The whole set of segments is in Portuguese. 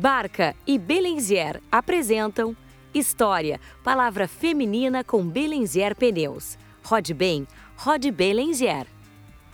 Barca e Belenzier apresentam História, palavra feminina com Belenzier Pneus. Rode bem, rode Belenzier.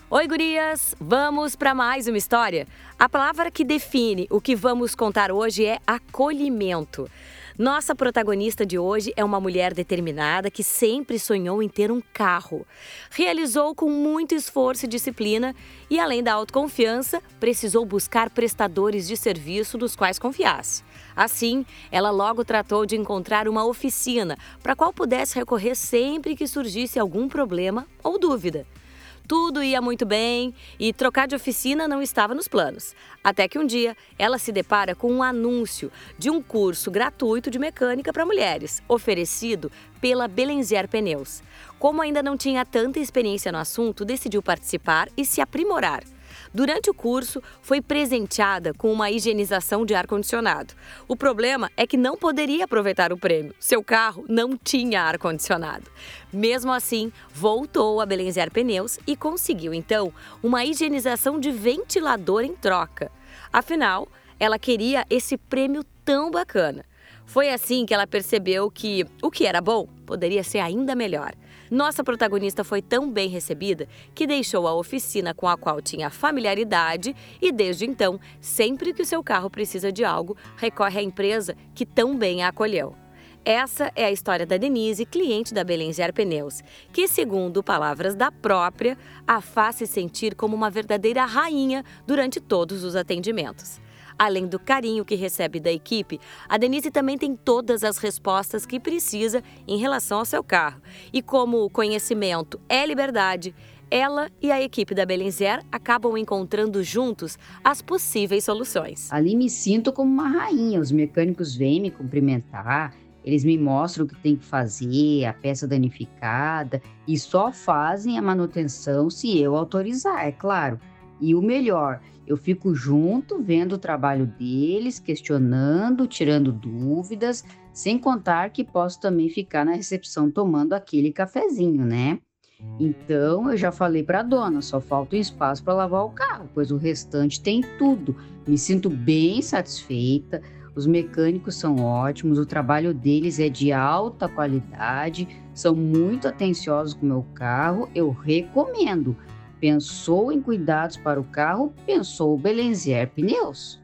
Oi, gurias! Vamos para mais uma história? A palavra que define o que vamos contar hoje é acolhimento. Nossa protagonista de hoje é uma mulher determinada que sempre sonhou em ter um carro. Realizou com muito esforço e disciplina e, além da autoconfiança, precisou buscar prestadores de serviço dos quais confiasse. Assim, ela logo tratou de encontrar uma oficina para a qual pudesse recorrer sempre que surgisse algum problema ou dúvida. Tudo ia muito bem e trocar de oficina não estava nos planos. Até que um dia ela se depara com um anúncio de um curso gratuito de mecânica para mulheres, oferecido pela Belenzier Pneus. Como ainda não tinha tanta experiência no assunto, decidiu participar e se aprimorar. Durante o curso, foi presenteada com uma higienização de ar-condicionado. O problema é que não poderia aproveitar o prêmio. Seu carro não tinha ar-condicionado. Mesmo assim, voltou a Belenziar Pneus e conseguiu, então, uma higienização de ventilador em troca. Afinal, ela queria esse prêmio tão bacana. Foi assim que ela percebeu que o que era bom poderia ser ainda melhor. Nossa protagonista foi tão bem recebida que deixou a oficina com a qual tinha familiaridade e, desde então, sempre que o seu carro precisa de algo, recorre à empresa que tão bem a acolheu. Essa é a história da Denise, cliente da Belenziar Pneus, que, segundo palavras da própria, a faz se sentir como uma verdadeira rainha durante todos os atendimentos. Além do carinho que recebe da equipe, a Denise também tem todas as respostas que precisa em relação ao seu carro. E como o conhecimento é liberdade, ela e a equipe da Belenzier acabam encontrando juntos as possíveis soluções. Ali me sinto como uma rainha. Os mecânicos vêm me cumprimentar, eles me mostram o que tem que fazer, a peça danificada, e só fazem a manutenção se eu autorizar, é claro. E o melhor, eu fico junto, vendo o trabalho deles, questionando, tirando dúvidas, sem contar que posso também ficar na recepção tomando aquele cafezinho, né? Então eu já falei para a dona, só falta um espaço para lavar o carro, pois o restante tem tudo. Me sinto bem satisfeita. Os mecânicos são ótimos, o trabalho deles é de alta qualidade, são muito atenciosos com o meu carro, eu recomendo. Pensou em cuidados para o carro, pensou Belenzier Pneus.